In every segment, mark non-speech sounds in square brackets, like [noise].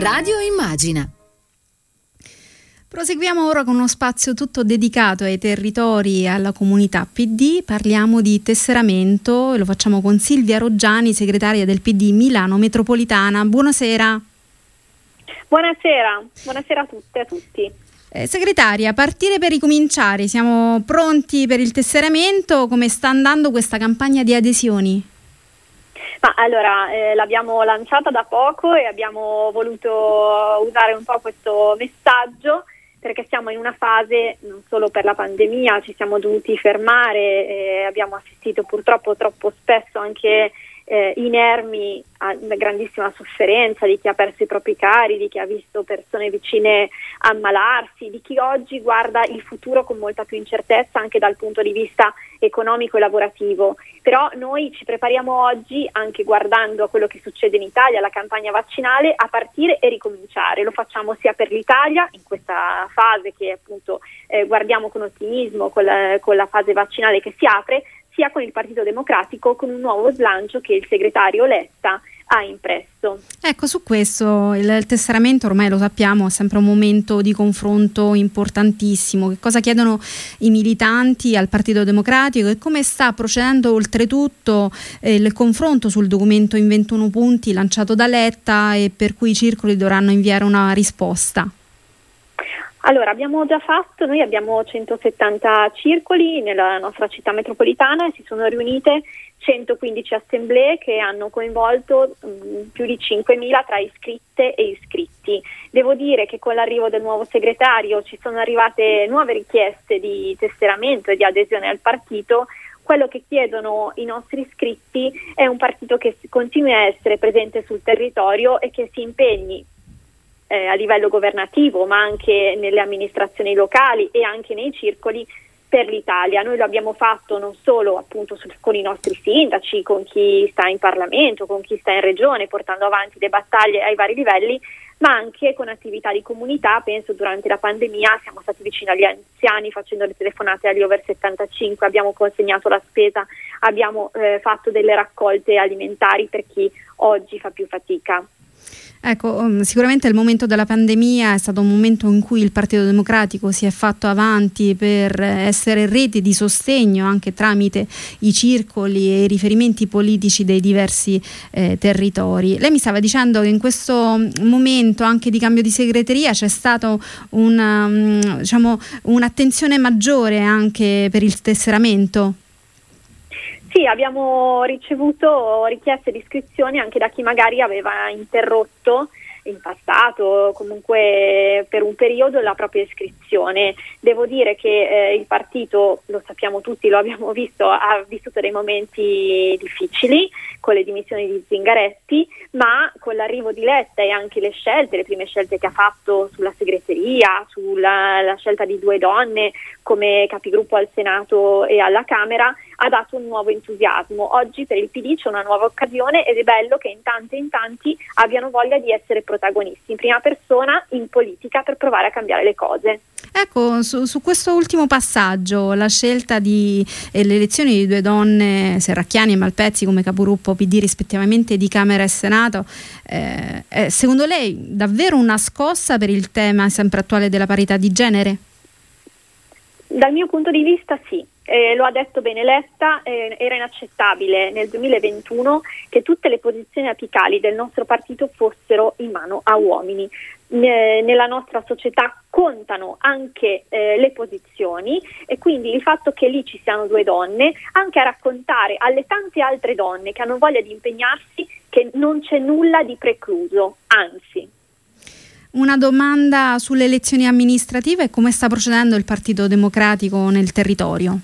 Radio Immagina. Proseguiamo ora con uno spazio tutto dedicato ai territori e alla comunità PD. Parliamo di tesseramento e lo facciamo con Silvia Roggiani, segretaria del PD Milano Metropolitana. Buonasera. Buonasera, buonasera a tutte e a tutti. Eh, segretaria, partire per ricominciare, siamo pronti per il tesseramento? Come sta andando questa campagna di adesioni? Ma allora, eh, l'abbiamo lanciata da poco e abbiamo voluto usare un po' questo messaggio perché siamo in una fase, non solo per la pandemia, ci siamo dovuti fermare, e abbiamo assistito purtroppo troppo spesso anche eh, inermi a una grandissima sofferenza di chi ha perso i propri cari, di chi ha visto persone vicine ammalarsi, di chi oggi guarda il futuro con molta più incertezza anche dal punto di vista economico e lavorativo. Però noi ci prepariamo oggi anche guardando a quello che succede in Italia, la campagna vaccinale, a partire e ricominciare. Lo facciamo sia per l'Italia in questa fase che appunto eh, guardiamo con ottimismo con la, con la fase vaccinale che si apre, sia con il Partito Democratico con un nuovo slancio che il segretario Letta ha impresso. Ecco, su questo il, tesseramento ormai lo sappiamo è sempre un momento di confronto importantissimo. Che cosa chiedono i militanti al Partito Democratico e come sta procedendo oltretutto eh, il confronto sul documento in 21 punti lanciato da Letta e per cui i circoli dovranno inviare una risposta? Allora, abbiamo già fatto, noi abbiamo 170 circoli nella nostra città metropolitana e si sono riunite 115 assemblee che hanno coinvolto mh, mm, più di 5.000 tra iscritte e iscritti. Devo dire che con l'arrivo del nuovo segretario ci sono arrivate nuove richieste di tesseramento e di adesione al partito. Quello che chiedono i nostri iscritti è un partito che continui a essere presente sul territorio e che si impegni eh, a livello governativo, ma anche nelle amministrazioni locali e anche nei circoli per l'Italia. Noi lo abbiamo fatto non solo appunto con i nostri sindaci, con chi sta in Parlamento, con chi sta in regione, portando avanti le battaglie ai vari livelli, ma anche con attività di comunità. Penso durante la pandemia siamo stati vicini agli anziani facendo le telefonate agli over 75, abbiamo consegnato la spesa, abbiamo eh, fatto delle raccolte alimentari per chi oggi fa più fatica. Ecco, um, sicuramente il momento della pandemia è stato un momento in cui il Partito Democratico si è fatto avanti per essere rete di sostegno anche tramite i circoli e i riferimenti politici dei diversi eh, territori. Lei mi stava dicendo che in questo momento anche di cambio di segreteria c'è stata una, um, diciamo, un'attenzione maggiore anche per il tesseramento. Sì, abbiamo ricevuto richieste di iscrizioni anche da chi magari aveva interrotto in passato, comunque per un periodo la propria iscrizione. Devo dire che eh, il partito, lo sappiamo tutti, lo abbiamo [laughs] visto, ha vissuto dei momenti difficili con le dimissioni di Zingaretti, ma con l'arrivo di Letta e anche le scelte, le prime scelte che ha fatto sulla segreteria, sulla scelta di due donne come capigruppo al Senato e alla Camera, ha dato un nuovo entusiasmo. Oggi per il PD c'è una nuova occasione ed è bello che in tanti e in tanti abbiano voglia di essere protagonisti in prima persona in politica per provare a cambiare le cose. Ecco, su, su, questo ultimo passaggio, la scelta di eh, le elezioni di due donne, Serracchiani e Malpezzi come capogruppo PD rispettivamente di Camera e Senato, eh, è secondo lei davvero una scossa per il tema sempre attuale della parità di genere? Dal mio punto di vista sì, eh, lo ha detto Beneletta, eh, era inaccettabile nel 2021 che tutte le posizioni apicali del nostro partito fossero in mano a uomini. Ne, nella nostra società contano anche eh, le posizioni e quindi il fatto che lì ci siano due donne, anche a raccontare alle tante altre donne che hanno voglia di impegnarsi che non c'è nulla di precluso, anzi. Una domanda sulle elezioni amministrative e come sta procedendo il Partito Democratico nel territorio?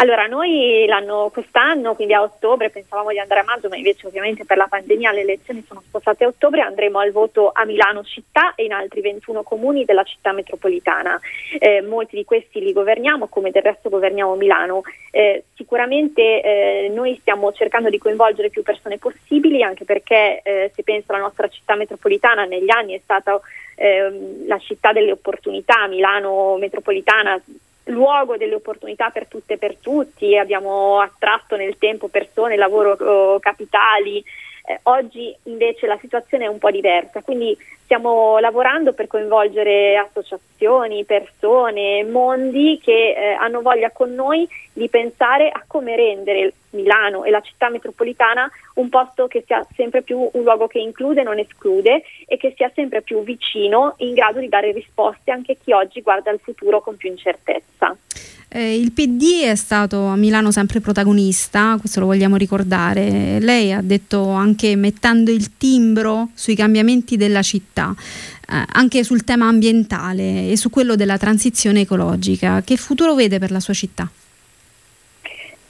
Allora, noi l'anno quest'anno, quindi a ottobre, pensavamo di andare a maggio, ma invece ovviamente per la pandemia le elezioni sono spostate a ottobre, andremo al voto a Milano città e in altri 21 comuni della città metropolitana. Eh, molti di questi li governiamo, come del resto governiamo Milano. Eh, sicuramente eh, noi stiamo cercando di coinvolgere più persone possibili, anche perché eh, se penso alla nostra città metropolitana, negli anni è stata ehm, la città delle opportunità, Milano metropolitana luogo delle opportunità per tutte e per tutti, abbiamo attratto nel tempo persone, lavoro, capitali, Eh, oggi invece la situazione è un po' diversa, quindi stiamo lavorando per coinvolgere associazioni, persone, mondi che eh, hanno voglia con noi di pensare a come rendere Milano e la città metropolitana un posto che sia sempre più un luogo che include, non esclude e che sia sempre più vicino, in grado di dare risposte anche a chi oggi guarda al futuro con più incertezza. Eh, il PD è stato a Milano sempre protagonista, questo lo vogliamo ricordare. Lei ha detto anche mettendo il timbro sui cambiamenti della città, eh, anche sul tema ambientale e su quello della transizione ecologica. Che futuro vede per la sua città?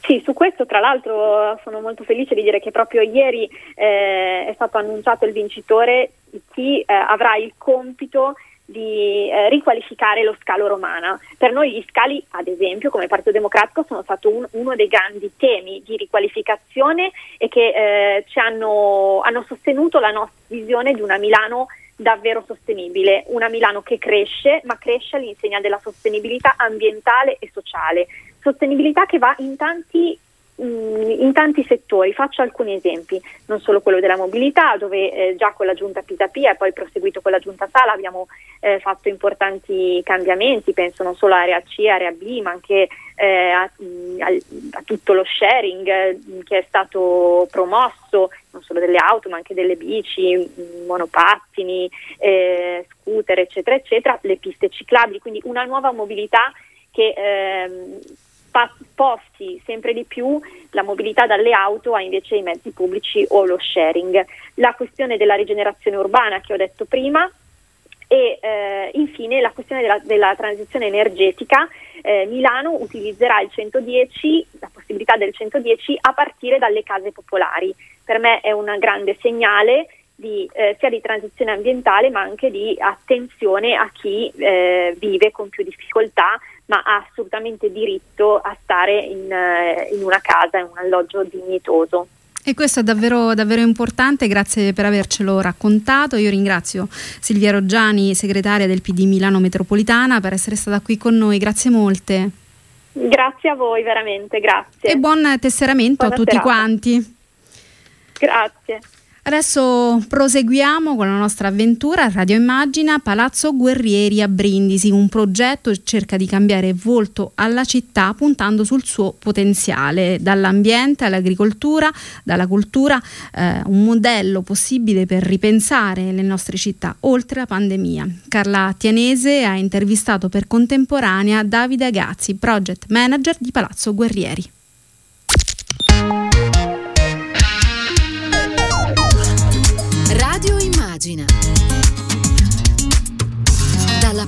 Sì, su questo tra l'altro sono molto felice di dire che proprio ieri eh, è stato annunciato il vincitore, chi eh, avrà il compito eh, riqualificare lo scalo romana. Per noi gli scali, ad esempio, come Partito Democratico, sono stato un, uno dei grandi temi di riqualificazione e che eh, ci hanno, hanno sostenuto la nostra visione di una Milano davvero sostenibile, una Milano che cresce, ma cresce all'insegna della sostenibilità ambientale e sociale. Sostenibilità che va in tanti in tanti settori, faccio alcuni esempi, non solo quello della mobilità, dove eh, già con la giunta Pisapia e poi proseguito con la giunta Sala abbiamo eh, fatto importanti cambiamenti, penso non solo a area C, area B, ma anche eh, a, mm, a, tutto lo sharing eh, che è stato promosso, non solo delle auto ma anche delle bici, mm, monopattini, eh, scooter, eccetera, eccetera, le piste ciclabili, quindi una nuova mobilità che ehm, sposti sempre di più la mobilità dalle auto a invece i mezzi pubblici o lo sharing. La questione della rigenerazione urbana che ho detto prima e eh, infine la questione della, della transizione energetica. Eh, Milano utilizzerà il 110, la possibilità del 110 a partire dalle case popolari. Per me è un grande segnale di, eh, sia di transizione ambientale ma anche di attenzione a chi eh, vive con più difficoltà ma ha assolutamente diritto a stare in, eh, in una casa, in un alloggio dignitoso. E questo è davvero, davvero, importante, grazie per avercelo raccontato. Io ringrazio Silvia Roggiani, segretaria del PD Milano Metropolitana, per essere stata qui con noi. Grazie molte. Grazie a voi, veramente, grazie. E buon tesseramento Buona a tutti serata. quanti. Grazie. Adesso proseguiamo con la nostra avventura Radio Immagina Palazzo Guerrieri a Brindisi, un progetto che cerca di cambiare volto alla città puntando sul suo potenziale, dall'ambiente all'agricoltura, dalla cultura, eh, un modello possibile per ripensare le nostre città oltre la pandemia. Carla Tianese ha intervistato per contemporanea Davide Agazzi, project manager di Palazzo Guerrieri.